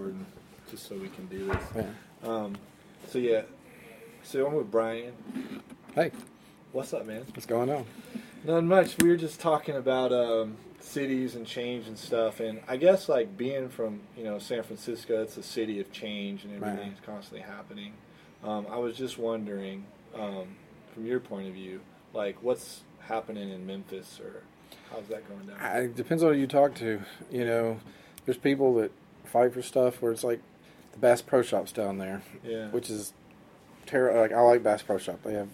recording just so we can do this. Yeah. Um, so yeah, so I'm with Brian. Hey, What's up, man? what's going on? Not much. We were just talking about um, cities and change and stuff, and I guess like being from you know San Francisco, it's a city of change and Right. everything's constantly happening. Um, I was just wondering, um, from your point of view, like what's happening in Memphis or how's that going down? I- It depends on who you talk to. You know, there's people that fight for stuff where it's like the Bass Pro Shops down there, yeah, which is terrible. Like I like Bass Pro Shop; they have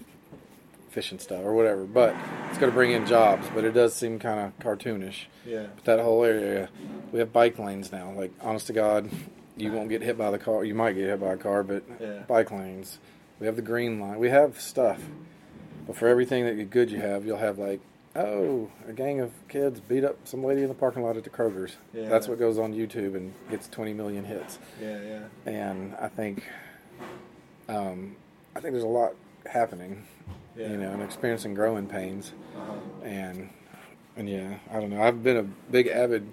fishing stuff or whatever, but it's going to bring in jobs. But it does seem kind of cartoonish. yeah, But that whole area, we have bike lanes now. Like honest to God, you won't get hit by the car. You might get hit by a car, but Yeah. bike lanes. We have the green line. We have stuff. But for everything that good you have, you'll have like, oh, a gang of kids beat up some lady in the parking lot at the Kroger's. Yeah. That's what goes on YouTube and gets 20 million hits. yeah, yeah, And I think, um, I think there's a lot happening. yeah. You know, and experiencing growing pains Uh-huh. and and yeah, I don't know. I've been a big avid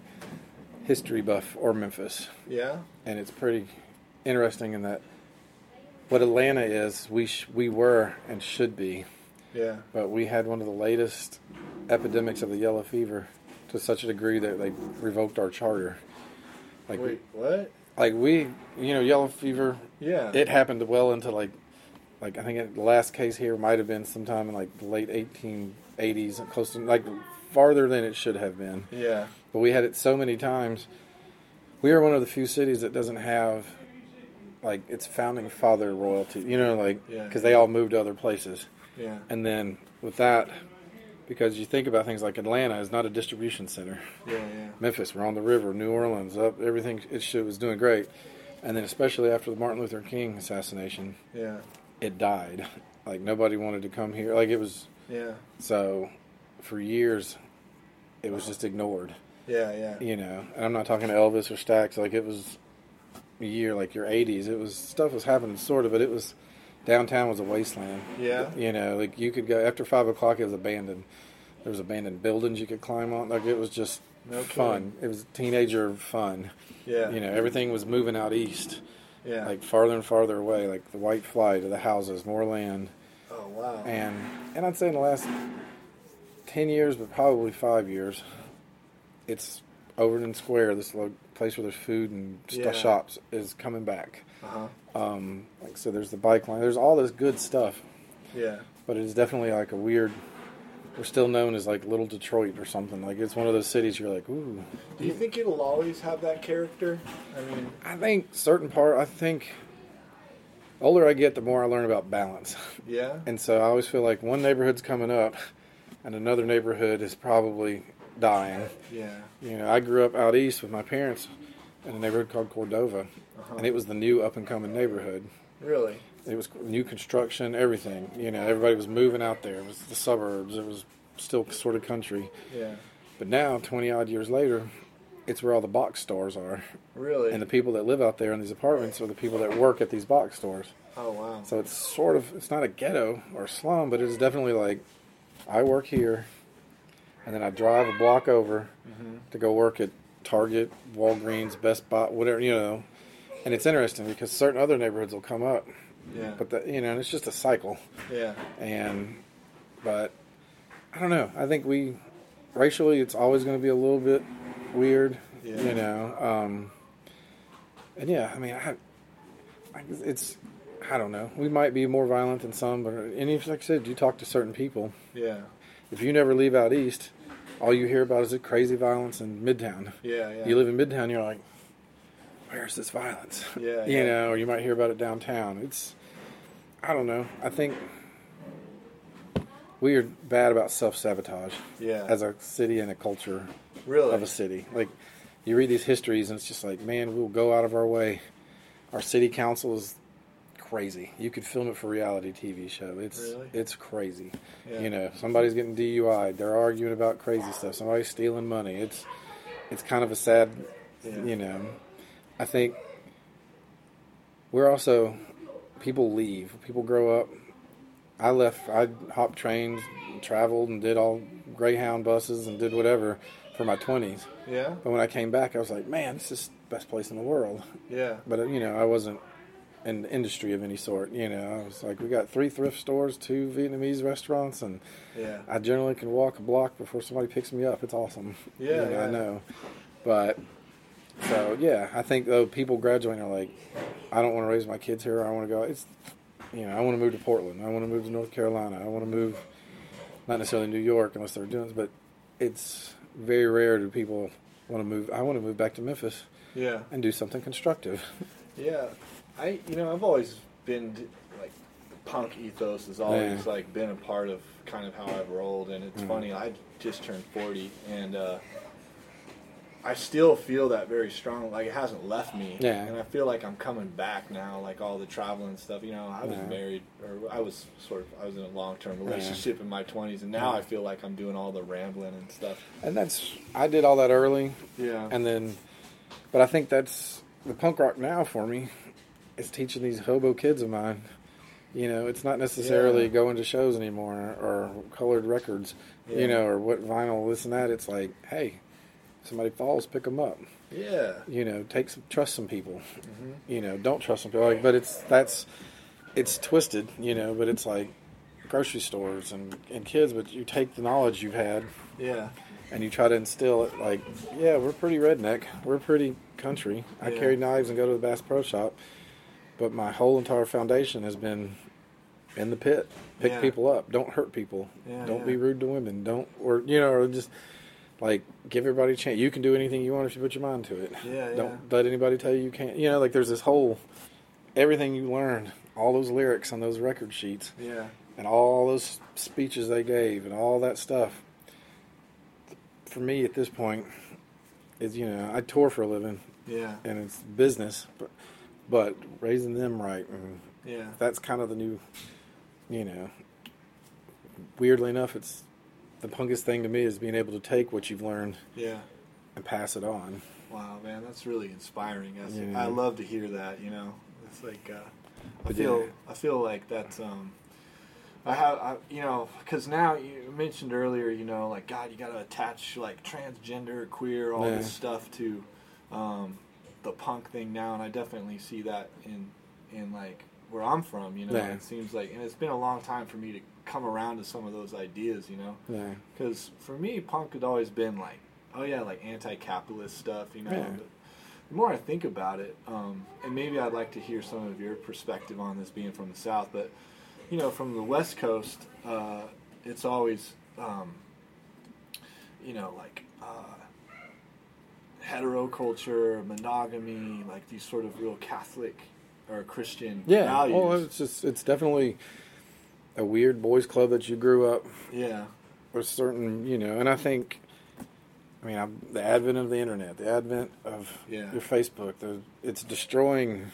history buff or Memphis, Yeah, and it's pretty interesting in that what Atlanta is, we sh- we were and should be, yeah, but we had one of the latest epidemics of the yellow fever to such a degree that they revoked our charter. Like Wait, what? like we, you know, yellow fever, Yeah, it happened well into like like I think it, the last case here might have been sometime in like the late 1880s, close to like farther than it should have been. yeah, But we had it so many times. We are one of the few cities that doesn't have like its founding father royalty. You know, like Yeah. because they all moved to other places. Yeah, And then with that, because you think about things like Atlanta is not a distribution center. yeah, yeah, Memphis, we're on the river. New Orleans, up everything. It was doing great. And then especially after the Martin Luther King assassination, yeah, it died. Like nobody wanted to come here. Like it was yeah, so for years, it was just ignored. yeah, yeah. You know, and I'm not talking to Elvis or Stax. Like it was a year, like your 80s. It was stuff was happening, sort of, but it was downtown was a wasteland. Yeah. You know, like you could go after five o'clock. It was abandoned. There was abandoned buildings you could climb on. Like it was just No fun. It was teenager fun. Yeah. You know, everything was moving out east, Yeah. like farther and farther away. Like the white flight of the houses, more land, oh wow. and and I'd say in the last ten years, but probably five years, it's Overton Square. This lo- place where there's food and Yeah. shops is coming back. Uh huh. Um, like so, there's the bike line. There's all this good stuff, Yeah. but it's definitely like a weird. We're still known as like Little Detroit or something. Like it's one of those cities you're like, ooh. Do you think it'll always have that character? I mean, I think certain part. I think older I get, the more I learn about balance. yeah. And so I always feel like one neighborhood's coming up, and another neighborhood is probably dying. Yeah. You know, I grew up out east with my parents in a neighborhood called Cordova, Uh-huh. and it was the new up and coming neighborhood. Really. It was new construction, everything. You know, everybody was moving out there. It was the suburbs. It was still sort of country. Yeah. But now, 20 odd years later, it's where all the box stores are. Really. And the people that live out there in these apartments are the people that work at these box stores. oh wow. So it's sort of it's not a ghetto or slum, but it's definitely like I work here, and then I drive a block over Mm-hmm. to go work at Target, Walgreens, Best Buy, whatever you know. And it's interesting because certain other neighborhoods will come up, Yeah. but the, you know, and it's just a cycle. yeah. And but I don't know. I think we racially, it's always going to be a little bit weird, Yeah. you know. Um, and yeah, I mean, I, I, it's I don't know. We might be more violent than some, but and if, like I said, you talk to certain people. Yeah. If you never leave out east, all you hear about is the crazy violence in Midtown. Yeah. Yeah. You live in Midtown, you're like, where's this violence? Yeah, you yeah. know, or you might hear about it downtown. It's, I don't know. I think we are bad about self sabotage Yeah. as a city and a culture really. of a city. Like, you read these histories, and it's just like, man, we'll go out of our way. Our city council is crazy. You could film it for a reality TV show. It's Really? it's crazy. Yeah. You know, somebody's getting DUI. They're arguing about crazy stuff. Somebody's stealing money. It's it's kind of a sad, Yeah. you know. I think we're also people leave. People grow up. I left. I hopped trains, traveled, and did all Greyhound buses and did whatever. for my twenties. Yeah. But when I came back, I was like, man, this is the best place in the world. Yeah. But you know, I wasn't in the industry of any sort. You know, I was like, we got three thrift stores, two Vietnamese restaurants, and Yeah. I generally can walk a block before somebody picks me up. It's awesome. Yeah, You know, yeah. I know. But so yeah, I think though people graduating are like, I don't want to raise my kids here. I want to go. It's you know, I want to move to Portland. I want to move to North Carolina. I want to move, not necessarily New York unless they're doing this, but it's very rare do people want to move. I want to move back to Memphis Yeah. and do something constructive. Yeah, I you know I've always been like punk ethos has always Yeah. like been a part of kind of how I've rolled, and it's Mhm. funny I just turned forty, and uh, I still feel that very strong. Like it hasn't left me, Yeah. and I feel like I'm coming back now. Like all the traveling and stuff. You know, I was Yeah. married, or I was sort of I was in a long term relationship in my twenties, and now. I feel like I'm doing all the rambling and stuff. And that's I did all that early, Yeah, and then, but I think that's the punk rock now for me. Is teaching these hobo kids of mine. You know, it's not necessarily Yeah. going to shows anymore or colored records. Yeah. You know, or what vinyl this and that. It's like, hey, somebody falls, pick them up. yeah, You know, take some trust some people. hmm You know, don't trust some people. Like, but it's that's it's twisted. You know, but it's like grocery stores and and kids. But you take the knowledge you've had yeah, and you try to instill it like, yeah, we're pretty redneck, we're pretty country. I carry knives and go to the Bass Pro Shop, but my whole entire foundation has been in the pit. Pick Yeah. people up. Don't hurt people. Yeah, don't yeah. be rude to women. Don't or you know or just like give everybody a chance. You can do anything you want if you put your mind to it. Yeah, Don't let anybody tell you you can't. You know, like there's this whole everything you learned, all those lyrics on those record sheets yeah, and all those speeches they gave and all that stuff. For me, at this point, is you know I tour for a living yeah, and it's business, but but raising them right, and yeah. that's kind of the new, you know. Weirdly enough, it's the punkest thing to me is being able to take what you've learned Yeah. and pass it on. Wow, man, that's really inspiring. That's, Yeah. I love to hear that. You know, it's like uh, I But feel yeah. I feel like that's um, I have I, you know because now you mentioned earlier you know like God you got to attach like transgender queer all Yeah. this stuff to um, the punk thing now, and I definitely see that in in like where I'm from. You know, Yeah. it seems like and it's been a long time for me to come around to some of those ideas. You know. Yeah, Because for me, punk had always been like, oh yeah, like anti-capitalist stuff, you know. Yeah. But the more I think about it, um, and maybe I'd like to hear some of your perspective on this, being from the South. But you know, from the West Coast, uh, it's always, um, you know, like uh, hetero culture, monogamy, like these sort of real Catholic or Christian yeah. values. Well, it's just it's definitely a weird boys' club that you grew up yeah, with certain, you know, and I think, I mean, I'm, the advent of the internet, the advent of Yeah. your Facebook, the, it's destroying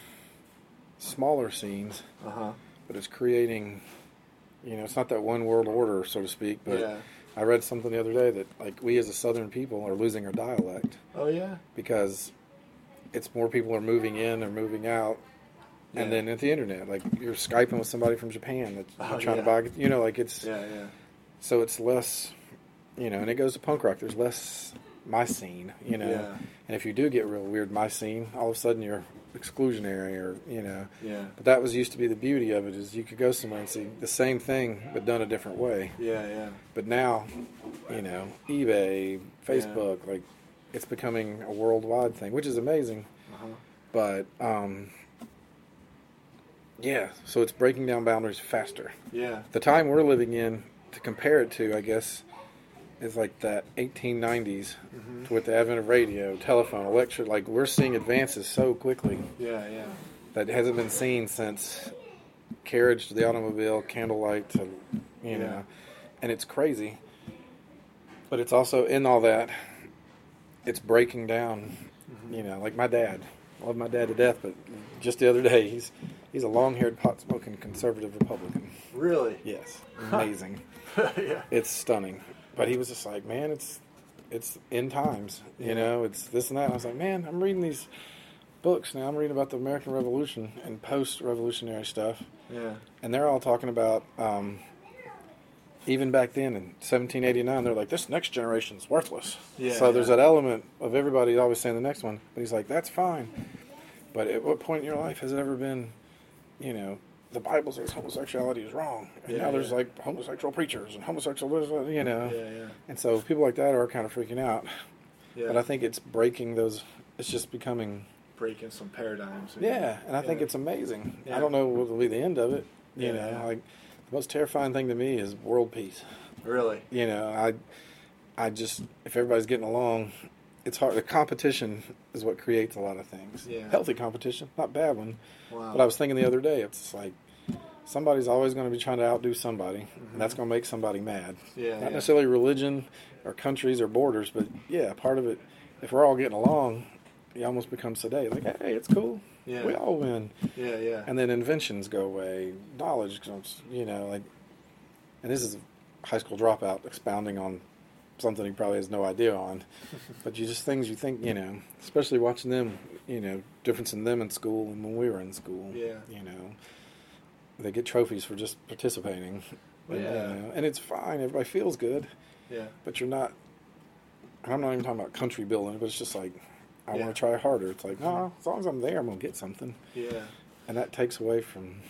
smaller scenes, uh huh, but it's creating, you know, it's not that one world order, so to speak. But yeah. I read something the other day that like we as a Southern people are losing our dialect Oh yeah, because it's more people are moving in or moving out. And then at the internet, like you're skyping with somebody from Japan that's Oh, trying yeah. to buy, you know, like it's yeah, yeah. so it's less, you know, and it goes to punk rock. There's less my scene, you know. Yeah. And if you do get real weird my scene, all of a sudden you're exclusionary or, you know. Yeah. But that was used to be the beauty of it is you could go somewhere and see the same thing but done a different way. Yeah, yeah. But now, you know, eBay, Facebook, like it's becoming a worldwide thing, which is amazing. Uh-huh. But um yeah, so it's breaking down boundaries faster Yeah. the time we're living in to compare it to, I guess, is like that 1890s Mhm. to with the advent of radio, telephone, electric. Like we're seeing advances so quickly Yeah, yeah. that hasn't been seen since carriage to the automobile, candlelight to, you Yeah. know, and it's crazy. But it's also in all that, it's breaking down. Mm-hmm. You know, like my dad. I love my dad to death, but just the other day, he's he's a long-haired, pot-smoking conservative Republican. Really? Yes, amazing. yeah. it's stunning. But he was just like, man, it's it's in times, you know, it's this and that. And I was like, man, I'm reading these books now. I'm reading about the American Revolution and post-revolutionary stuff, Yeah. and they're all talking about, um, even back then in 1789, they're like, this next generation's worthless. Yeah, so there's yeah. that element of everybody always saying the next one. But he's like, that's fine. But at what point in your life has it ever been, you know, the Bible says homosexuality is wrong, and Yeah, now there's yeah. like homosexual preachers and homosexual, uh, you know, Yeah, yeah, and so people like that are kind of freaking out. yeah. But I think it's breaking those. It's just becoming breaking some paradigms. yeah, and I think it's amazing. I don't know what will be the end of it. You know, like the most terrifying thing to me is world peace. really. You know, I, I just if everybody's getting along, it's hard. The competition is what creates a lot of things. Yeah. Healthy competition, not bad one. Wow. But I was thinking the other day, it's like somebody's always going to be trying to outdo somebody, and that's going to make somebody mad. Mm-hmm. Yeah, Not yeah. necessarily religion or countries or borders, but yeah, part of it. If we're all getting along, it almost becomes today. Like, hey, it's cool. Yeah. We all win. Yeah, yeah. And then inventions go away, knowledge comes, you know, like, and this is a high school dropout expounding on something he probably has no idea on, but you just things you think, you know, especially watching them, you know, difference in them in school and when we were in school. Yeah. You know, they get trophies for just participating. and, Yeah. You know, and it's fine. Everybody feels good, yeah. but you're not. I'm not even talking about country building, but it's just like I Yeah. want to try harder. It's like, no, as long as I'm there, I'm gonna get something, Yeah. and that takes away from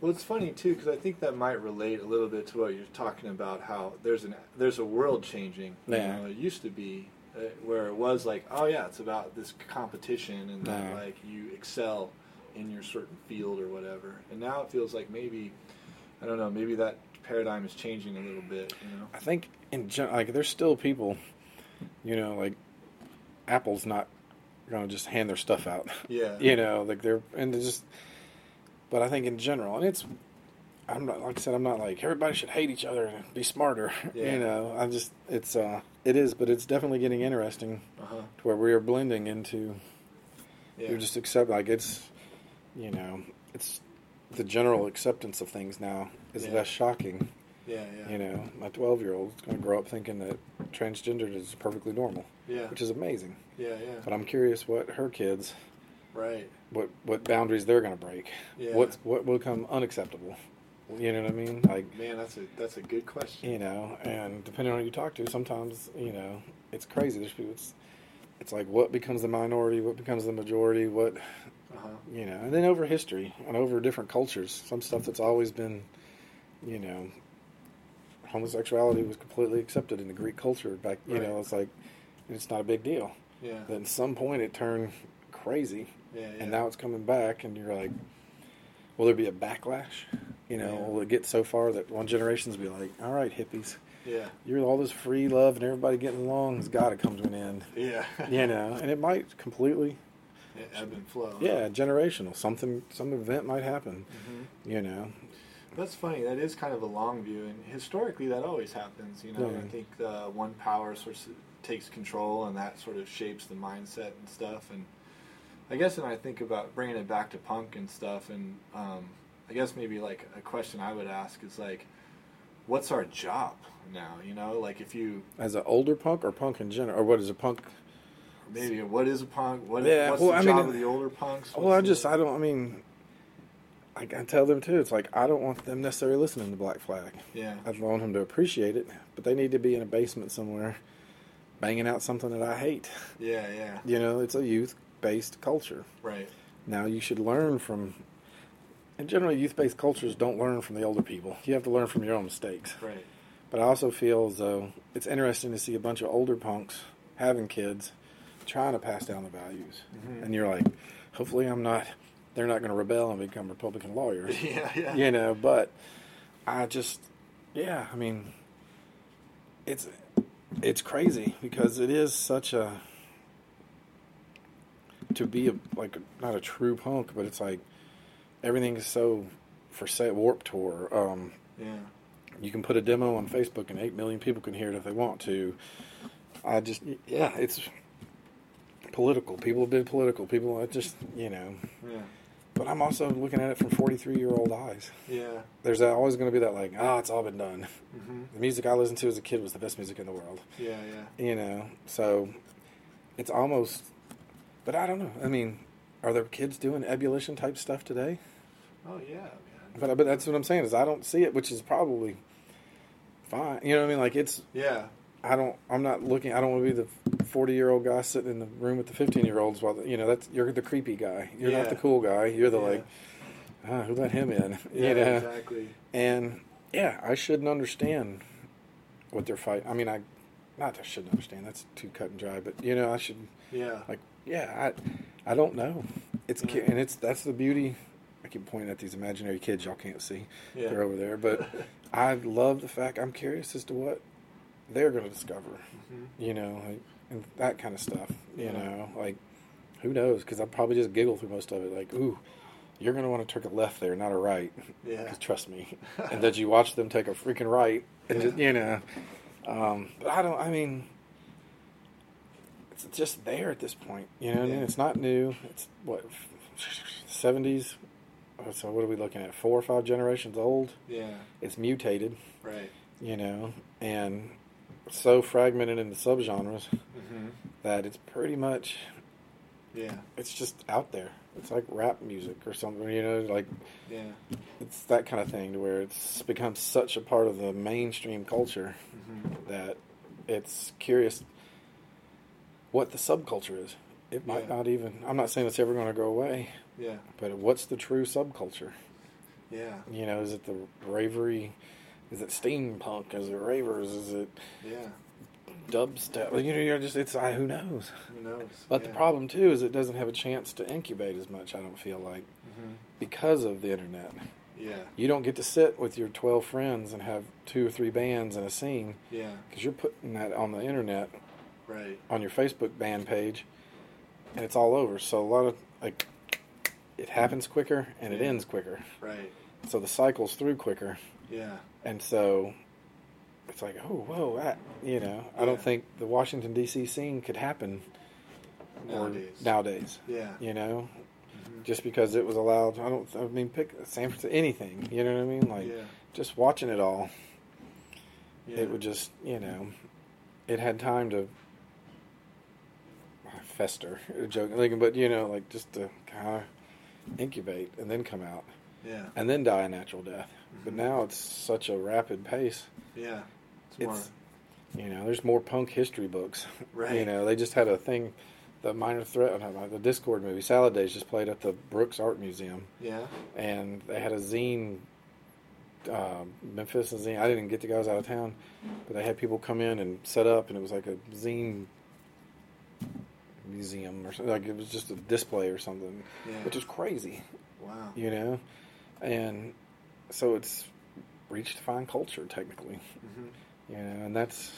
Well, it's funny too because I think that might relate a little bit to what you're talking about. How there's an there's a world changing. You Yeah. know, it used to be uh, where it was like, oh yeah, it's about this competition and that Yeah. like you excel in your certain field or whatever. And now it feels like maybe I don't know, maybe that paradigm is changing a little bit. You know. I think in gen- like there's still people, you know, like Apple's not going to just hand their stuff out. Yeah. you know, like they're and they're just. But I think in general, and it's, I'm not like I said, I'm not like everybody should hate each other and be smarter. Yeah. You know, I'm just it's uh it is, but it's definitely getting interesting Uh huh. to where we are blending into. Yeah. You're just accept like it's, you know, it's the general acceptance of things now is Yeah. less shocking. yeah. Yeah. You know, my 12 year old is going to grow up thinking that transgender is perfectly normal, Yeah. which is amazing. Yeah. Yeah. But I'm curious what her kids, Right. what what boundaries they're going to break. Yeah. What's what will become unacceptable. You know what I mean? Like Man, that's a that's a good question. you know, and depending on who you talk to, sometimes you know it's crazy. There's people. It's, it's like what becomes the minority, what becomes the majority, what Uh huh. you know, and then over history and over different cultures, some stuff that's always been, you know, homosexuality was completely accepted in the Greek culture back. You Right. know, it's like it's not a big deal. Yeah. Then at some point it turned crazy, Yeah. Yeah. and now it's coming back, and you're like, will there be a backlash? You know, Yeah. will it get so far that one generation's be like, all right, hippies, Yeah. you're all this free love and everybody getting along has got to come to an end. Yeah. You know, and it might completely, Yeah, ebb and flow. yeah, generational. Something, some event might happen. hmm You know, That's funny. That is kind of a long view, and historically, that always happens. You know, Yeah. I think uh, one power sort of takes control, and that sort of shapes the mindset and stuff. And I guess when I think about bringing it back to punk and stuff, and um, I guess maybe like a question I would ask is like, what's our job now? You know, like if you as an older punk or punk in general, or what is a punk? maybe what is a punk? What, Yeah, what's well, the I job it- of the older punks? Well, I just, the- I don't. I mean, I, I tell them too. It's like I don't want them necessarily listening to Black Flag. yeah, I want them to appreciate it, but they need to be in a basement somewhere, banging out something that I hate. yeah, yeah, You know, it's a youth-based culture. right, Now you should learn from. And generally, youth-based cultures don't learn from the older people. You have to learn from your own mistakes. right, But I also feel as though it's interesting to see a bunch of older punks having kids, trying to pass down the values. Mhm. And you're like, hopefully, I'm not. They're not going to rebel and become Republican lawyers. yeah, yeah, you know but i just yeah i mean it's it's crazy because it is such a to be a like not a true punk but it's like everything is so for set Warped Tour um yeah. you can put a demo on facebook and 8 million people can hear it if they want to. I just yeah it's political. People have been political. People it just you know. Yeah. but i'm also looking at it from 43 year old eyes. Yeah. there's that, always going to be that like ah it's all been done. Hmm the music i listened to as a kid was the best music in the world. Yeah, yeah. you know? So it's almost but i don't know i mean are there kids doing ebullition type stuff today Oh yeah, man. but but that's what i'm saying is i don't see it which is probably fine. You know what I mean? Like it's Yeah. I don't. I'm not looking. I don't want to be the 40 year old guy sitting in the room with the 15 year olds. While the, you know that's you're the creepy guy. You're not the cool guy. You're the Yeah. like, ah, who let him in? Yeah, you know. exactly. And yeah, I shouldn't understand what they're fighting. I mean, I not I shouldn't understand. That's too cut and dry. But you know, I should Yeah. like. Yeah, I I don't know. It's Yeah. and it's that's the beauty. I keep pointing at these imaginary kids y'all can't see. Yeah. They're over there, but I love the fact I'm curious as to what they're going to discover. Mhm. You know, like, and that kind of stuff. You Yeah. know, like who knows? Because I probably just giggle through most of it. Like, ooh, you're going to want to take a left there, not a right. Yeah. trust me. and that you watch them take a freaking right, and Yeah. just, you know. Um, but I don't. I mean, it's just there at this point. You know what I mean? It's not new. It's what seventies. So what are we looking at? Four or five generations old. Yeah. It's mutated, Right. you know, and so fragmented into subgenres hmm that it's pretty much Yeah. it's just out there. It's like rap music or something, you know, like Yeah. it's that kind of thing to where it's become such a part of the mainstream culture hmm that it's curious what the subculture is. It might Yeah. not even. I'm not saying it's ever going to go away, Yeah. but what's the true subculture? Yeah. You know, is it the bravery? Is it steampunk? Is it ravers? Is it Yeah. dubstep? You know, you're just it's I who knows. Who knows? But yeah. the problem too is it doesn't have a chance to incubate as much. I don't feel like hmm because of the internet. Yeah. You don't get to sit with your 12 friends and have two or three bands in a scene Yeah. because you're putting that on the internet Right. on your Facebook band page, and it's all over. So a lot of like, it happens quicker and it ends quicker. Right. So the cycles through quicker, Yeah. and so it's like, oh, whoa, that you know. I don't think the Washington D.C. scene could happen Nowadays. nowadays. Yeah. You know, Mhm. just because it was allowed. I don't. I mean, pick San Francisco, anything. You know what I mean? Like yeah. just watching it all. Yeah. it would just you know it had time to fester joking but you know like just to kind of incubate and then come out Yeah. and then die a natural death but Mhm. now it's such a rapid pace Yeah. It's you know there's more punk history books Right. you know they just had a thing the minor threat the Dischord movie salad days just played at the brooks art museum yeah. and they had a zine uh, Memphis and zine. I didn't get the guys out of town, but they had people come in and set up, and it was like a zine museum or something. Like it was just a display or something, Yeah. which is crazy, Wow. you know. And so it's reached fine culture technically, hmm you know, and that's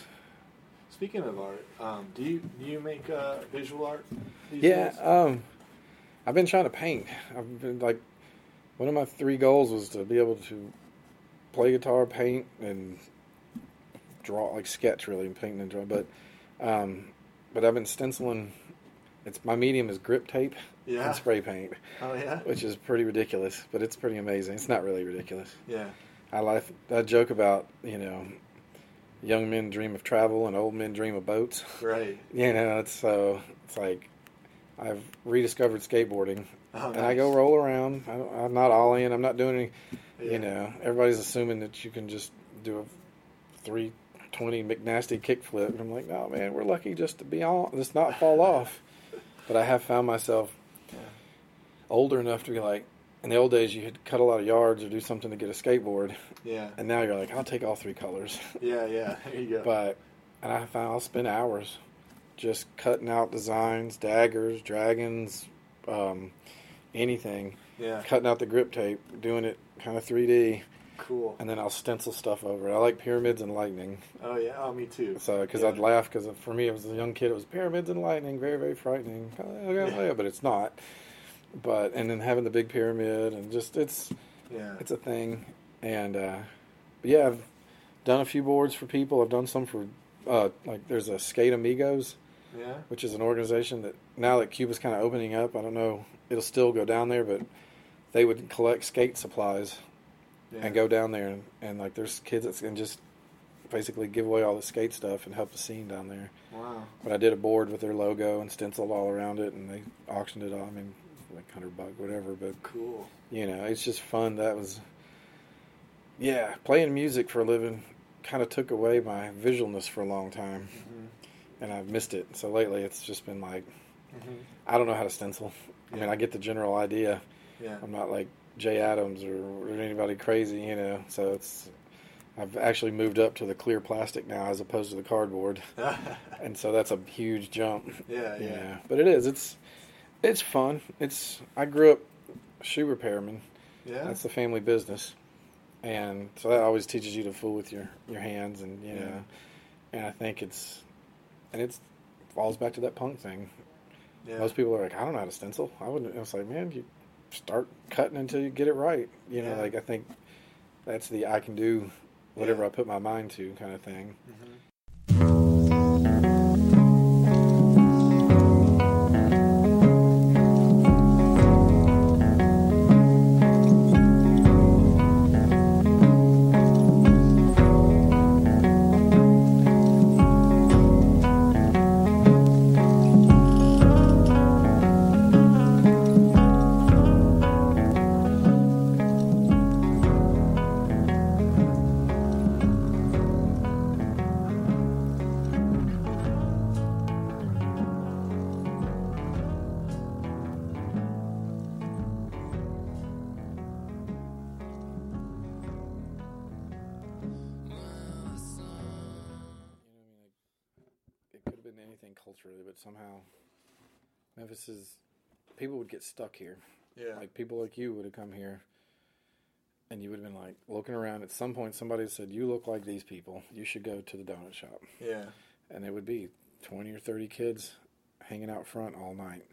Speaking of art, um, do you do you make uh, visual art? Yeah. Um, I've been trying to paint. I've been like one of my three goals was to be able to play guitar, paint, and draw, like sketch really, and paint and draw. But um, but I've been stenciling. It's my medium is grip tape Yeah. and spray paint, oh yeah. which is pretty ridiculous, but it's pretty amazing. It's not really ridiculous. Yeah. I laugh. I joke about you know, young men dream of travel and old men dream of boats. Right. You know, it's so it's like I've rediscovered skateboarding, Oh, and I go roll around. I don't, I'm not all in. I'm not doing any. Yeah. You know, everybody's assuming that you can just do a three twenty McNasty kickflip, and I'm like, no, man, we're lucky just to be on, just not fall off. But I have found myself Yeah. older enough to be like, in the old days, you had cut a lot of yards or do something to get a skateboard, Yeah. and now you're like, I'll take all three colors. Yeah. Yeah. There you go. But and I found I'll spend hours just cutting out designs, daggers, dragons, um, anything, yeah. cutting out the grip tape, doing it kind of 3D, Cool. and then I'll stencil stuff over it. I like pyramids and lightning, Oh yeah. Oh, me too. so because Yeah. I'd laugh because for me, as a young kid, it was pyramids and lightning, very very frightening. Yeah, but it's not. But and then having the big pyramid and just it's Yeah. it's a thing, and uh, yeah, I've done a few boards for people. I've done some for uh, like there's a Skate Amigos, yeah. which is an organization that now that Cuba's kind of opening up, I don't know, it'll still go down there, but they would collect skate supplies Yeah. and go down there and, and like there's kids that can just basically give away all the skate stuff and help the scene down there. Wow. But I did a board with their logo and stenciled all around it, and they auctioned it off. I mean, like hundred bucks, whatever. But Cool. you know, it's just fun. That was, yeah, playing music for a living kind of took away my visualness for a long time, Mm-hmm. and I've missed it. So lately, it's just been like Mm-hmm. I don't know how to stencil. I mean, I get the general idea. Yeah. I'm not like Jay Adams or, or anybody crazy, you know. So it's I've actually moved up to the clear plastic now as opposed to the cardboard, and so that's a huge jump. yeah, Yeah, yeah. but it is. It's it's fun. It's I grew up shoe repairman. Yeah. That's the family business, and so that always teaches you to fool with your your hands, and you Yeah. know, and I think it's and it's falls back to that punk thing. yeah. Most people are like, I don't know how to stencil. I wouldn't. It's like, man, you start cutting until you get it right. You know, Yeah. like I think that's the I can do whatever Yeah. I put my mind to kind of thing. Mhm. Memphis is people would get stuck here. Yeah. Like people like you would have come here, and you would have been like looking around. At some point, somebody said, "You look like these people. You should go to the donut shop." yeah. And it would be twenty or thirty kids hanging out front all night.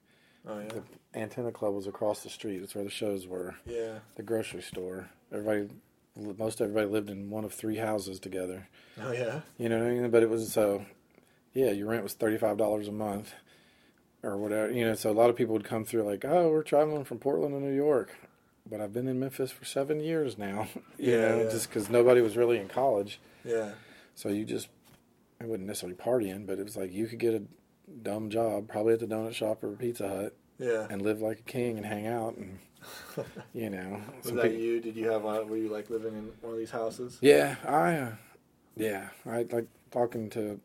Oh yeah. The antenna club was across the street. That's where the shows were. Yeah. The grocery store. Everybody, most everybody lived in one of three houses together. Oh yeah. You know what I mean? But it was so, yeah, your rent was thirty five dollars a month, or whatever. You know, so a lot of people would come through like, oh, we're traveling from Portland to New York, but I've been in Memphis for seven years now. you Yeah, know, yeah. just because nobody was really in college, Yeah. so you just, I wouldn't necessarily partying, but it was like you could get a dumb job, probably at the donut shop or Pizza Hut, Yeah. and live like a king and hang out and. You know, Was that you? Did you have? Uh, were you like living in one of these houses? Yeah, I, uh, yeah, I like talking to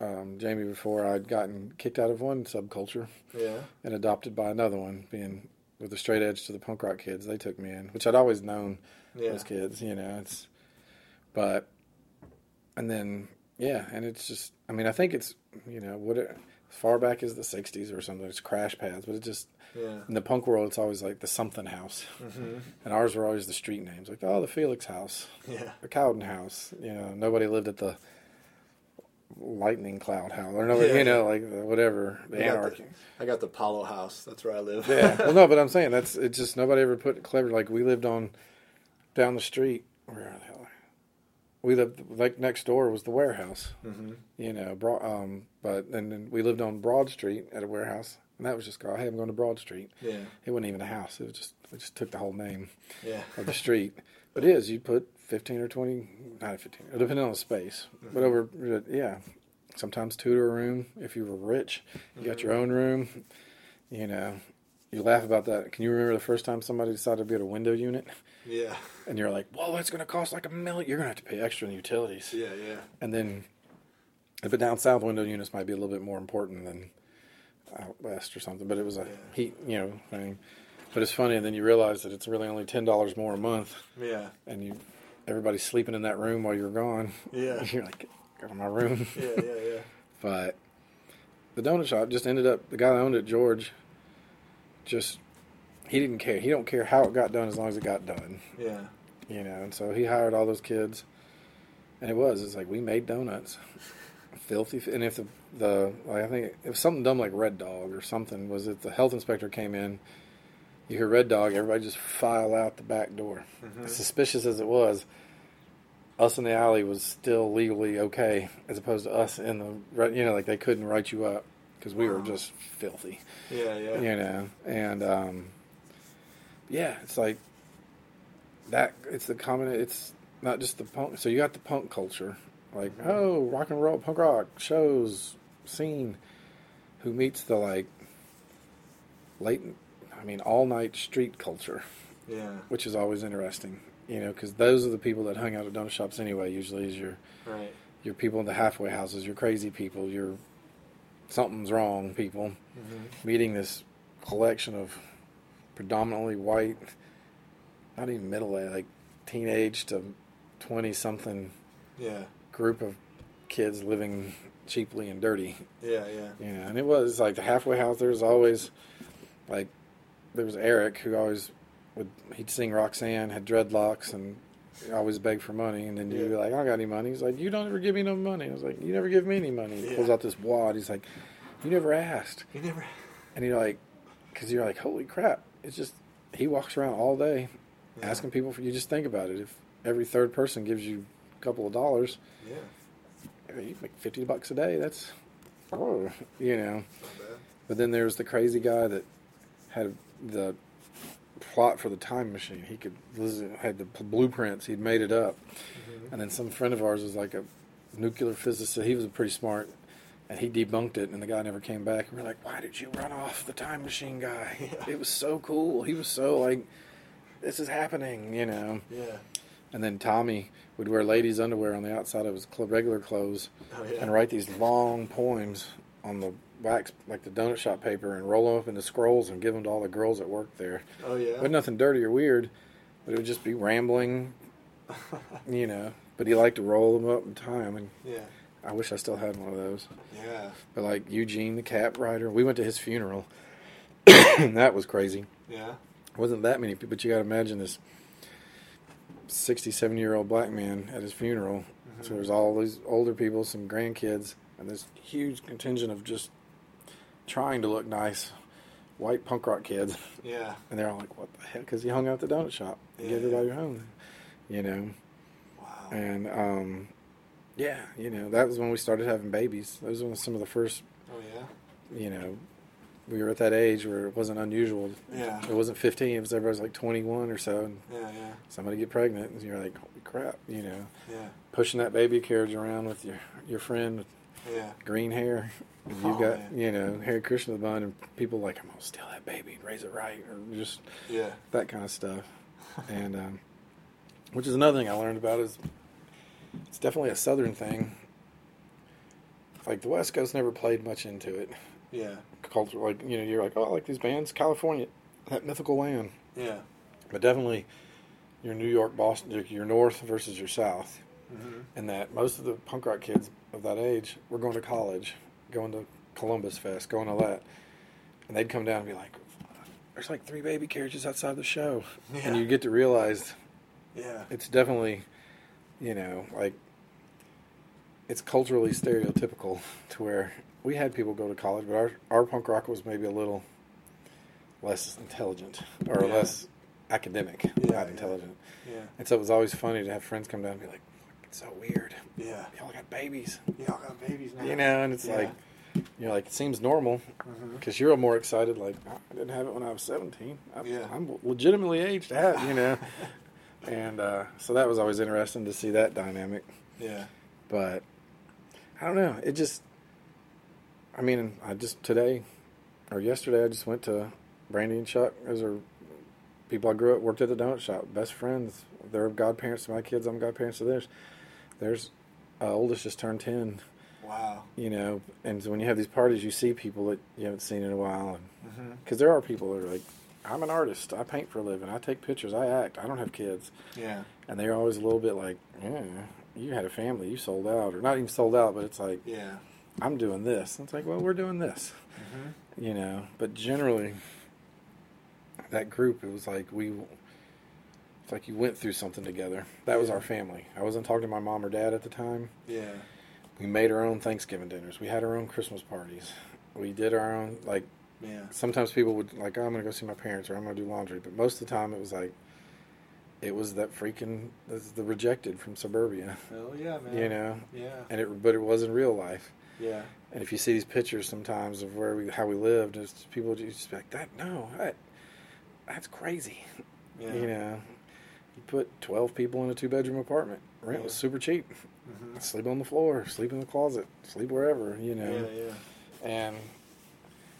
um, Jamie before. I'd gotten kicked out of one subculture Yeah. and adopted by another one. Being with the straight edge to the punk rock kids, they took me in, which I'd always known Yeah. those kids. You know, it's but and then yeah, and it's just. I mean, I think it's you know what it, as far back as the '60s or something. It's crash pads, but it just Yeah. in the punk world, it's always like the something house, hmm and ours were always the street names, like oh the Felix House Yeah. the Cowden House. You know, nobody lived at the Lightning Cloud House, or nobody, Yeah, you know, like the, whatever the I got Anarchy. I got the Palo House. That's where I live. yeah, well, no, but I'm saying that's it's just nobody ever put clever. Like we lived on down the street. Where the hell? We lived like next door was the warehouse. hmm You know, broad, um, but and then we lived on Broad Street at a warehouse, and that was just called. Hey, I'm going to Broad Street. Yeah. It wasn't even a house. It was just it just took the whole name. Yeah. of the street. But it is, you put 15 or 20, not 15, depending on the space. But over, yeah, sometimes two to a room. If you were rich, you got your own room. You know, you laugh about that. Can you remember the first time somebody decided to get a window unit? Yeah. And you're like, whoa, that's going to cost like a million. You're going to have to pay extra in utilities. Yeah. Yeah. And then, but down south, window units might be a little bit more important than out west or something. But it was a Yeah. heat, you know, thing. But it's funny, and then you realize that it's really only ten dollars more a month Yeah. and you everybody's sleeping in that room while you're gone. Yeah. You're like, go to my room. Yeah. Yeah. Yeah. But the donut shop just ended up the guy that owned it, George, just he didn't care. He don't care how it got done as long as it got done. Yeah. You know, and so he hired all those kids and it was, it's like we made donuts. Filthy and if the the like I think if something dumb like Red Dog or something was if the health inspector came in, you hear Red Dog, everybody just file out the back door. Mhm. As suspicious as it was, us in the alley was still legally okay, as opposed to us in the you know like they couldn't write you up because we were just filthy, Yeah. Yeah. you know. And um, yeah, it's like that. It's the common. It's not just the punk. So you got the punk culture, like oh rock and roll, punk rock shows, scene, who meets the like late. I mean, all night street culture Yeah. which is always interesting. You know, because those are the people that hung out at donut shops anyway. Usually, is your Right. your people in the halfway houses, your crazy people, your something's wrong people. Mm-hmm. Meeting this collection of predominantly white, not even middle age, like teenage to twenty something Yeah. group of kids living cheaply and dirty. Yeah. Yeah. You know, and it was like the halfway house. There was always like there was Eric who always would he'd sing Roxanne, had dreadlocks, and always beg for money. And then you'd be like, I don't got any money. He's like, You don't ever give me no money. I was like, You never give me any money. He Yeah. pulls out this wad. He's like, You never asked. You never. And you're like, because you're like, Holy crap! It's just he walks around all day Yeah. asking people for. You just think about it. If every third person gives you a couple of dollars, Yeah. you make fifty bucks a day. That's, oh, you know. But then there's the crazy guy that had the plot for the time machine. He could had the blueprints. He'd made it up. Mm-hmm. And then some friend of ours was like a nuclear physicist. He was pretty smart, and he debunked it. And the guy never came back. And we're like, "Why did you run off the time machine guy? Yeah. It was so cool. He was so like, this is happening, you know." Yeah. And then Tommy would wear ladies' underwear on the outside of his regular clothes Oh yeah. and write these long poems on the wax, like the donut shop paper, and roll them up into scrolls and give them to all the girls that worked there. Oh yeah. But nothing dirty or weird, but it would just be rambling, you know. But he liked to roll them up and tie them, and yeah. I wish I still had one of those. Yeah. But like Eugene, the cat writer, we went to his funeral, that was crazy. Yeah. wasn't that many people, but you got to imagine this 67 year old black man at his funeral. So Mhm. there's all these older people, some grandkids, and this huge contingent of just trying to look nice white punk rock kids. Yeah. And they're all like, what the heck? Because he hung out at the donut shop and Yeah, everybody home, you know. Wow. And um, yeah, you know, that was when we started having babies. Those were some of the first, Oh yeah. you know, we were at that age where it wasn't unusual. Yeah. It wasn't 15, it was everybody was like 21 or so. And Yeah. Yeah. somebody get pregnant, and you're like, holy crap, you know, Yeah. pushing that baby carriage around with your your friend Yeah. green hair. And Oh, you've got, man. you know, Hare Krishna the bun, and people like, I'm gonna steal that baby and raise it right, or just Yeah. that kind of stuff. and um, which is another thing I learned about is it's definitely a southern thing. Like the West Coast never played much into it. Yeah. Culture, like you know, you're like, oh, I like these bands, California, that mythical land. Yeah. But definitely, your New York, Boston, your- your North versus your South. Mm-hmm. and that most of the punk rock kids of that age were going to college, going to Columbus Fest, going to that, and they'd come down and be like, "There's like three baby carriages outside the show," Yeah. and you get to realize Yeah. it's definitely, you know, like it's culturally stereotypical to where we had people go to college, but our our punk rock was maybe a little less intelligent or Yeah. less academic, Yeah, not intelligent. Yeah. And so it was always funny to have friends come down and be like, "It's so weird." Yeah. y'all got babies, Y'all got babies now. you know, and it's Yeah. like, you know, like it seems normal because you're more excited. Like "Oh, I didn't have it when I was 17. I, Yeah. I'm legitimately aged have, you know, and uh, so that was always interesting to see that dynamic. Yeah. But I don't know. It just, I mean, I just today or yesterday I just went to Brandy and Chuck. Those are people I grew up worked at the donut shop, best friends. They're godparents to my kids. I'm godparents to theirs. Theirs uh, oldest just turned ten. Wow. You know, and so when you have these parties, you see people that you haven't seen in a while, Mm-hmm. because there are people that are like, I'm an artist. I paint for a living. I take pictures. I act. I don't have kids, Yeah. and they're always a little bit like, yeah, you had a family. You sold out, or not even sold out, but it's like, Yeah. I'm doing this. And it's like, well, we're doing this, Mm-hmm. you know. But generally, that group, it was like we, it's like you went through something together. That was our family. I wasn't talking to my mom or dad at the time. Yeah. We made our own Thanksgiving dinners. We had our own Christmas parties. We did our own like. Yeah. Sometimes people would like, oh, I'm gonna go see my parents or I'm gonna do laundry, but most of the time it was like, it was that freaking the rejected from suburbia, Hell yeah, man. you know. Yeah. And it, but it was in real life. Yeah. And if you see these pictures sometimes of where we, how we lived, it's just, people just be like, that no, that, that's crazy. Yeah. You know, you put twelve people in a two bedroom apartment. Rent was super cheap. Mm-hmm. Sleep on the floor, sleep in the closet, sleep wherever. You know, Yeah. Yeah. and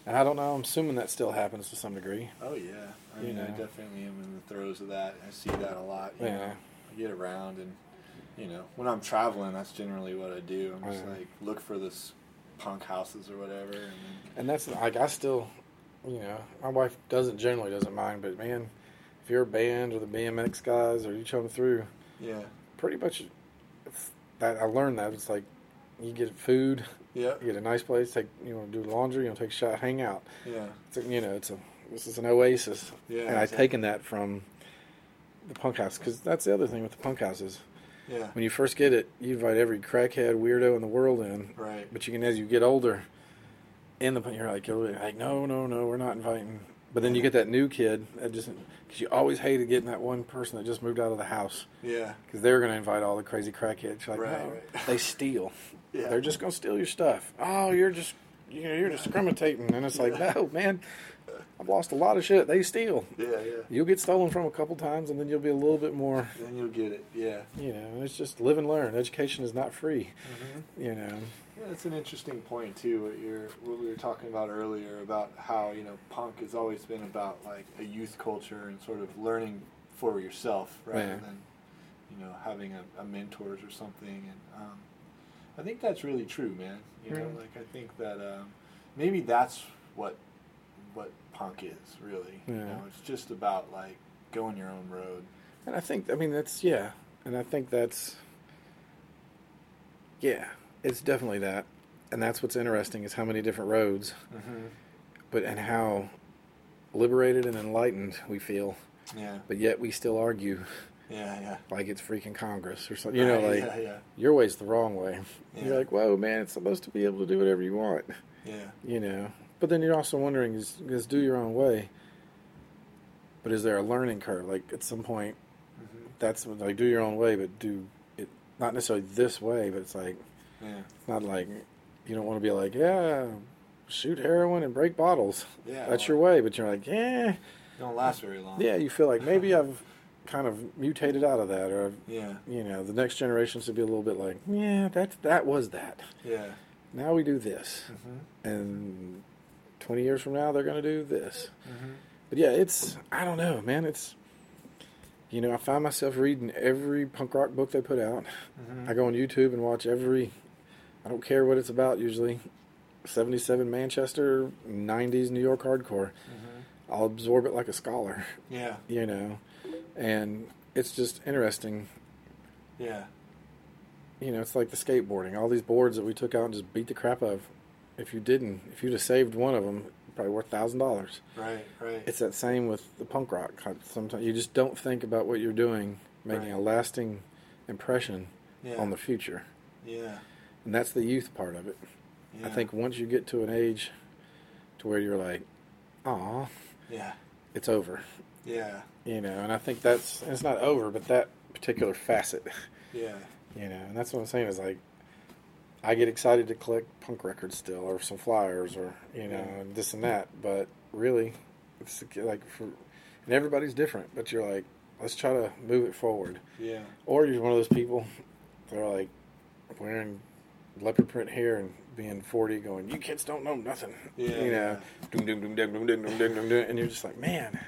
And I don't know. I'm assuming that still happens to some degree. Oh yeah, I You mean, I definitely am in the throes of that. I see that a lot. You Yeah. know, I get around, and you know, when I'm traveling, that's generally what I do. I'm just Yeah. like look for this punk houses or whatever, and And that's like I still, you know, my wife doesn't generally doesn't mind, but man, if you're a band or the BMX guys or you come through, yeah, pretty much that I learned that it's like you get food, yeah, you get a nice place, take you know do laundry, you know take a shot, hang out. yeah, It's a, you know it's a this is an oasis, yeah. and I've taken that from the punk house because that's the other thing with the punk houses. Yeah, When you first get it, you invite every crackhead weirdo in the world in, right. But you can, as you get older, in the you're like, you're like, no, no, no, we're not inviting. But then you get that new kid that just because you always hated getting that one person that just moved out of the house Yeah, because they're going to invite all the crazy crackheads. You're like, Right, no, right. they steal. yeah. They're just going to steal your stuff. Oh, you're just you know you're discriminating, and it's like, Yeah. no, man, I've lost a lot of shit. They steal. yeah, yeah. You'll get stolen from a couple times, and then you'll be a little bit more. Then you'll get it. Yeah. You know, it's just live and learn. Education is not free. Mm-hmm. You know. Yeah, that's an interesting point too. What you're, what we were talking about earlier about how you know punk has always been about like a youth culture and sort of learning for yourself rather Yeah. than you know having a, a mentors or something. And um, I think that's really true, man. You know, Mm. like I think that um, maybe that's what what punk is really. You Yeah. know, it's just about like going your own road. And I think, I mean, that's, yeah. And I think that's, yeah, it's definitely that. And that's what's interesting is how many different roads, Mm-hmm. but, and how liberated and enlightened we feel, Yeah, but yet we still argue yeah, yeah. like it's freaking Congress or something. You know, like, yeah, yeah, your way's the wrong way. Yeah. You're like, whoa, man, it's supposed to be able to do whatever you want, yeah, you know. But then you're also wondering, is, is do your own way, but is there a learning curve? Like, at some point, hmm that's like do your own way, but do it not necessarily this way, but it's like yeah, it's not like you don't want to be like yeah, shoot heroin and break bottles. yeah. That's well, your way, but you're like yeah, Don't last very long. yeah. You feel like maybe I've kind of mutated out of that, or Yeah, you know, the next generation should be a little bit like yeah, that that was that. yeah. Now we do this, Mm-hmm. and twenty years from now they're gonna do this. Mm-hmm. But yeah, it's I don't know, man. It's you know, I find myself reading every punk rock book they put out. Mm-hmm. I go on YouTube and watch every. I don't care what it's about. Usually, '77 Manchester, '90s New York hardcore. Mm-hmm. I'll absorb it like a scholar, Yeah, you know, and it's just interesting. yeah, You know, it's like the skateboarding. All these boards that we took out and just beat the crap out of. If you didn't, if you'd have saved one of them, probably worth thousand dollars. right, right. It's that same with the punk rock. Sometimes you just don't think about what you're doing, making a lasting impression yeah, on the future, yeah, and that's the youth part of it. yeah. I think once you get to an age to where you're like, "Aw, Yeah, it's over," yeah, you know, and I think that's it's not over, but that particular facet, yeah, you know, and that's what I'm saying is like, I get excited to collect punk records still, or some flyers, or you know, Yeah. and this and that, but really, it's like for, and everybody's different, but you're like, let's try to move it forward, yeah, or you're one of those people that are like wearing leopard print hair and being 40 going you kids don't know nothing. Yeah, you know? doom, doom, doom, doom, doom, doom, doom, doom, doom, doom, and you're just like man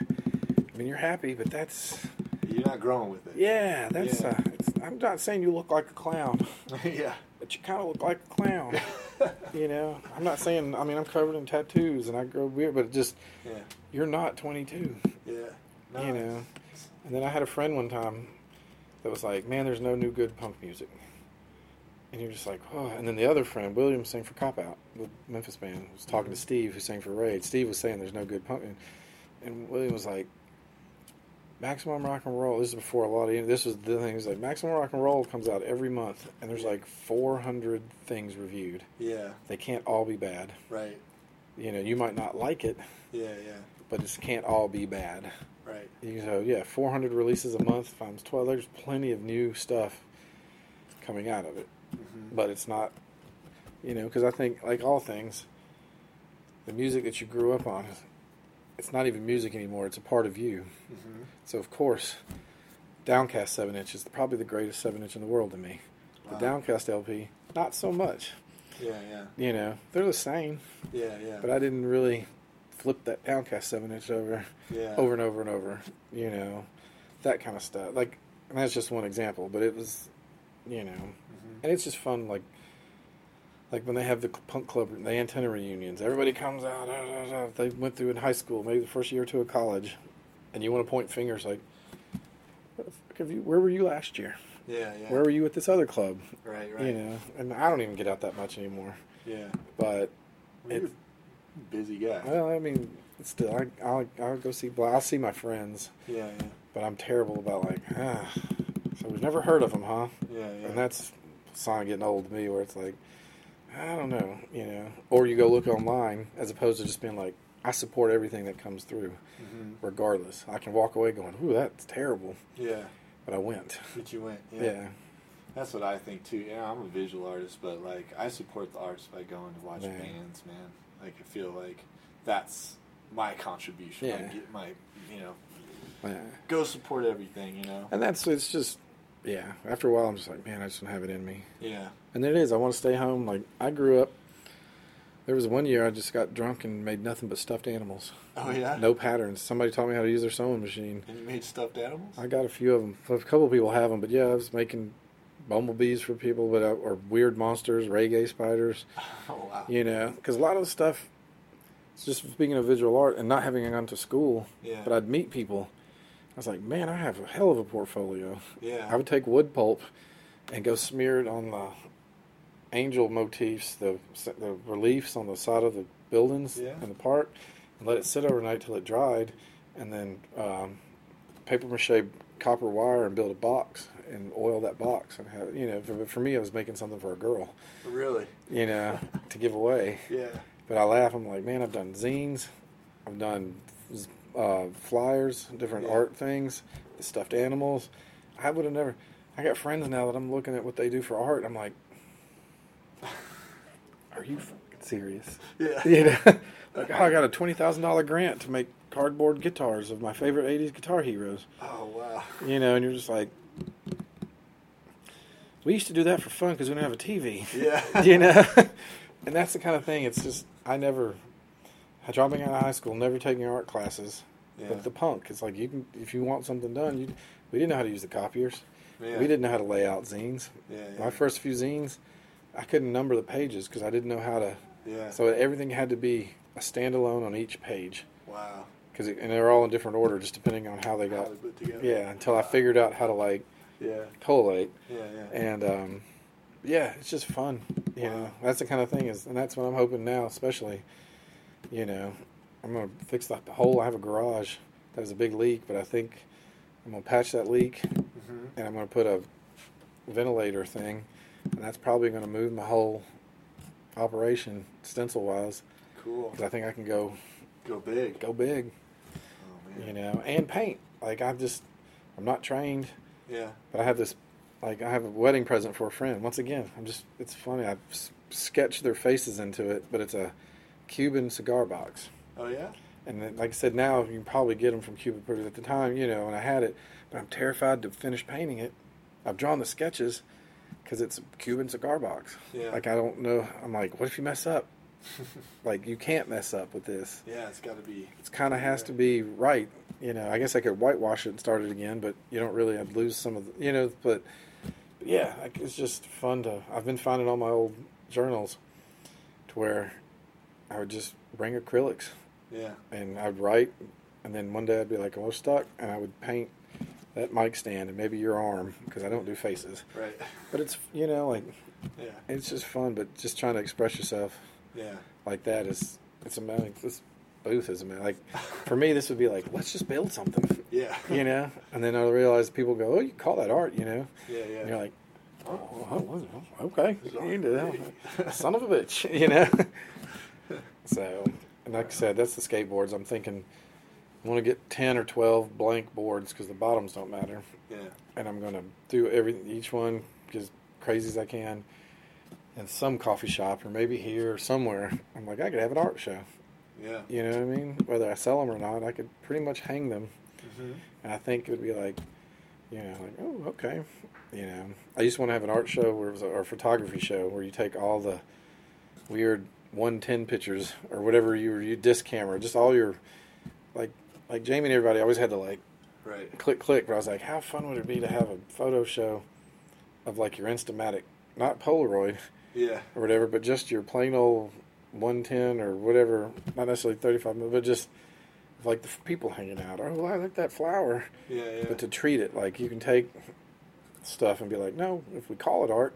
i mean you're happy but that's You're not growing with it. yeah that's Yeah. Uh, it's, i'm not saying you look like a clown yeah. but you kind of look like a clown you know? I'm not saying i mean i'm covered in tattoos and i grow weird but it just yeah, you're not 22 yeah. No, you know? And then i had a friend one time that was like man there's no new good punk music and you're just like oh and then the other friend william sang for cop out the memphis band. Was talking to steve who sang for raid. Steve was saying there's no good punk. And, william was like maximum rock and roll. This is before a lot of this was the thing. He was like maximum rock and roll comes out every month and there's like 400 things reviewed. Yeah, they can't all be bad. Right. you know you might not like it Yeah, yeah, but it can't all be bad. Right. You so yeah, 400 releases a month times 12. There's plenty of new stuff coming out of it. But it's not, you know, because I think like all things, the music that you grew up on, it's not even music anymore. It's a part of you. Mm-hmm. So of course, Downcast seven inch is probably the greatest seven inch in the world to me. Wow. The Downcast LP, not so much. Yeah, yeah, You know, they're the same, yeah, yeah. but I didn't really flip that downcast seven inch over, yeah. over and over and over. You know, that kind of stuff. Like, and that's just one example, but it was, you know. And it's just fun. Like, like when they have the punk club, the antenna reunions, everybody comes out. da, da, da, They went through in high school, maybe the first year or two of college, and you want to point fingers like, where, the fuck have you, where were you last year? Yeah, yeah. Where were you at this other club? right, right. You know, and I don't even get out that much anymore. Yeah. But Well, you're a busy guy. well, I mean, still, I, I'll I'll go see. I'll see my friends, yeah, yeah, but I'm terrible about like, ah. So we've never heard of them, huh? yeah, yeah. And that's sign getting old to me, where it's like, I don't know, you know. Or you go look online as opposed to just being like, I support everything that comes through, Mhm. regardless. I can walk away going, ooh, that's terrible, Yeah. but I went. But you went. Yeah. Yeah. That's what I think too. Yeah, I'm a visual artist, but like I support the arts by going to watch Man. bands, man. Like I feel like that's my contribution. Yeah. Like, get my, you know, Yeah. go support everything. You know. And that's it's just, yeah. After a while, I'm just like, man, I just don't have it in me. Yeah. And then it is. I want to stay home. Like I grew up. There was one year I just got drunk and made nothing but stuffed animals. Oh yeah. No patterns. Somebody taught me how to use their sewing machine. And you made stuffed animals. I got a few of them. A couple people have them, but yeah, I was making bumblebees for people, but uh, or weird monsters, reggae spiders. Oh wow. You know, because a lot of the stuff. It's just speaking of visual art and not having gone to school, Yeah. but I'd meet people. I was like, man, I have a hell of a portfolio. Yeah. I would take wood pulp and go smear it on the angel motifs, the the reliefs on the side of the buildings Yeah. in the park, and let it sit overnight till it dried, and then um, paper mache copper wire and build a box and oil that box and have you know for, for me I was making something for a girl Really. you know to give away Yeah. but I laugh I'm like man I've done zines I've done uh, flyers different Yeah. art things the stuffed animals I would have never I got friends now that I'm looking at what they do for art I'm like are you fucking serious Yeah. you know like oh, I got a twenty thousand dollar grant to make cardboard guitars of my favorite '80s guitar heroes Oh wow. you know, and you're just like, we used to do that for fun because we didn't have a TV, Yeah. you know, and that's the kind of thing. It's just I never, dropping out of high school, never taking art classes, Yeah. but the punk, it's like you can if you want something done, you we didn't know how to use the copiers, Yeah. we didn't know how to lay out zines. Yeah. yeah. My first few zines, I couldn't number the pages because I didn't know how to. Yeah. So everything had to be a standalone on each page wow. because and they're all in different order just depending on how they How got. together. Yeah, until I figured out how to like Yeah. collate. Yeah. Yeah. and um, yeah, it's just fun. You Wow. know, that's the kind of thing is, and that's what I'm hoping now, especially. You know, I'm gonna fix the hole. I have a garage that was a big leak, but I think I'm gonna patch that leak, hmm and I'm gonna put a ventilator thing, and that's probably gonna move my whole operation stencil wise Cool. because I think I can go Go big. go big. Oh man. You know, and paint. Like I'm just, I'm not trained. Yeah. But I have this, like, I have a wedding present for a friend. Once again, I'm just, it's funny. I've s- sketched their faces into it, but it's a Cuban cigar box. Oh yeah. And then, like I said, now you can probably get them from Cuba, but at the time, you know, and I had it, but I'm terrified to finish painting it. I've drawn the sketches because it's a Cuban cigar box. Yeah. Like, I don't know. I'm like, what if you mess up? Like, you can't mess up with this. yeah. It's got to be. It kind of has to be right. You know, I guess I could whitewash it and start it again, but you don't really I'd lose some of the, you know, but, but yeah, like, it's just fun to, I've been finding all my old journals to where I would just bring acrylics Yeah. and I'd write, and then one day I'd be like, well, stuck, and I would paint that mic stand and maybe your arm because I don't do faces. Right. But it's, you know, like, Yeah. it's just fun, but just trying to express yourself Yeah. like that is, it's amazing. This booth is amazing. Like, for me, this would be like, let's just build something, Yeah. you know? And then I realize people go, oh, you call that art, you know? Yeah. Yeah. And you're like, oh, well, okay, It's you can do that. Son of a bitch, you know? So, and like I said, that's the skateboards. I'm thinking I want to get 10 or 12 blank boards because the bottoms don't matter. yeah. And I'm going to do every each one as crazy as I can in some coffee shop or maybe here or somewhere. I'm like, I could have an art show. Yeah. You know what I mean? Whether I sell them or not, I could pretty much hang them. Mm-hmm. And I think it would be like, you know, like, oh, okay. You know, I used to want to have an art show where it was a, or a photography show where you take all the weird 110 pictures or whatever you were you disc camera, just all your like like Jamie and everybody always had to like Right. click click. But I was like, how fun would it be to have a photo show of like your Instamatic, not Polaroid Yeah. or whatever, but just your plain old 110 or whatever, not necessarily 35 but just like the people hanging out. Oh, I like that flower. Yeah. Yeah. But to treat it like you can take stuff and be like, no, if we call it art,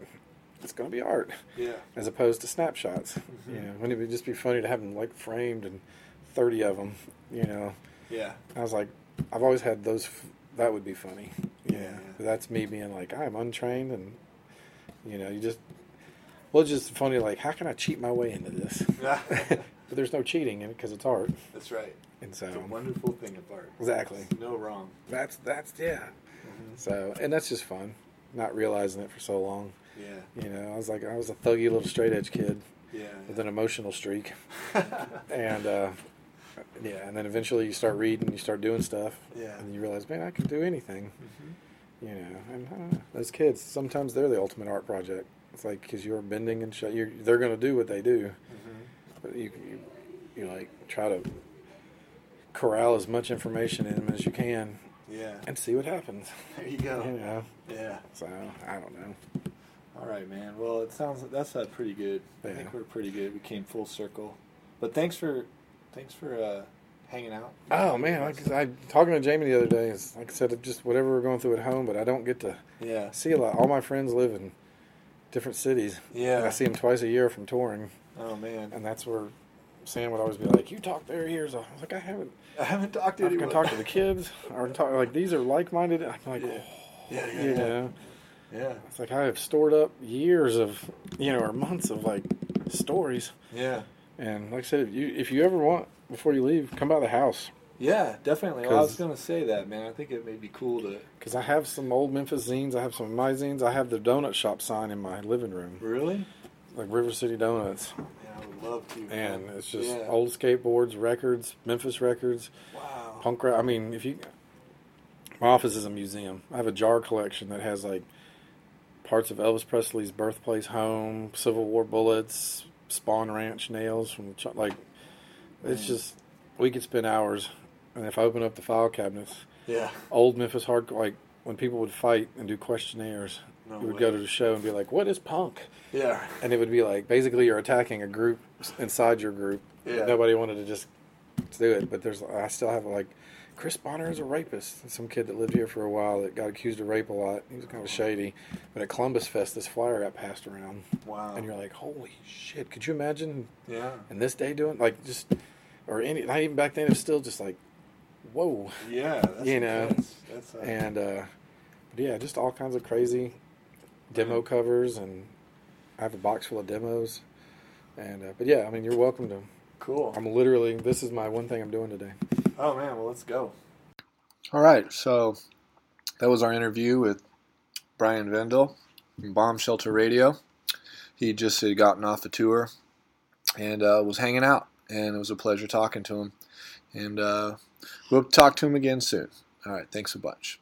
it's going to be art, yeah. as opposed to snapshots. Mhm. You know, wouldn't it just be funny to have them like framed and 30 of them? You know, Yeah. I was like, I've always had those. f- That would be funny. Yeah, yeah. But that's me being like, I'm untrained, and you know, you just. Well, it's just funny. Like, how can I cheat my way into this? but there's no cheating in it because it's art, That's right. and so It's a wonderful thing of art. exactly. There's no wrong. That's that's yeah. Mhm. So and that's just fun, not realizing it for so long. Yeah. You know, I was like, I was a thuggy little straight edge kid Yeah. with an emotional streak, and uh, yeah, and then eventually you start reading, you start doing stuff, Yeah. and you realize, man, I can do anything. Mhm. You know, and know, those kids sometimes they're the ultimate art project. It's like because you're bending and shit, you're, they're going to do what they do, Mhm. but you, you you like try to corral as much information in them as you can Yeah. and see what happens. There you go. You know, Yeah. so I don't know. All right, man. Well, it sounds that's uh, pretty good. I think we're pretty good. We came full circle. But thanks for thanks for uh, hanging out. Oh man, like I talking to Jamie the other day. Is like I said, just whatever we're going through at home, but I don't get to Yeah. see a lot. All my friends live in different cities. Yeah. and I see them twice a year from touring, Oh man. and that's where Sam would always be like, "You talk their ears off." I was like, "I haven't. I haven't talked to you. I can talk to the kids, or talk like these are like-minded." I'm like, Yeah. Yeah, yeah, you yeah. know, Yeah. it's like I have stored up years of, you know, or months of like stories. Yeah. And like I said, if you if you ever want before you leave, come by the house. Yeah, definitely. Well, I was gonna say that, man. I think it may be cool to Because I have some old Memphis zines. I have some of my zines. I have the donut shop sign in my living room, really. like River City Donuts. Yeah, I would love to. And man. it's just Yeah. old skateboards, records, Memphis records, Wow. punk rock. I mean, if you, my office is a museum. I have a jar collection that has like parts of Elvis Presley's birthplace, home, Civil War bullets, Spahn Ranch nails from the ch- like. It's Man. just we could spend hours, and if I open up the file cabinets, Yeah. old Memphis hardcore, like when people would fight and do questionnaires, No you would way. go to the show and be like, "What is punk?" Yeah. And it would be like basically you're attacking a group inside your group. Yeah. Nobody wanted to just do it, but there's I still have like Chris Bonner is a rapist. Some kid that lived here for a while that got accused of rape a lot. He was kind of shady. But at Columbus Fest, this flyer got passed around, Wow. and you're like, "Holy shit!" Could you imagine yeah. in this day doing like just or any not even back then? It was still just like, whoa. Yeah. That's You know, intense. That's uh, and uh, but yeah, just all kinds of crazy demo covers, and I have a box full of demos. And uh, but yeah, I mean, you're welcome to. cool. I'm literally this is my one thing I'm doing today. Oh man, well let's go. All right, so that was our interview with Brian Vendel from Bomb Shelter Radio. He just had gotten off a tour and uh, was hanging out, and it was a pleasure talking to him. And uh, we'll talk to him again soon. All right, thanks a bunch.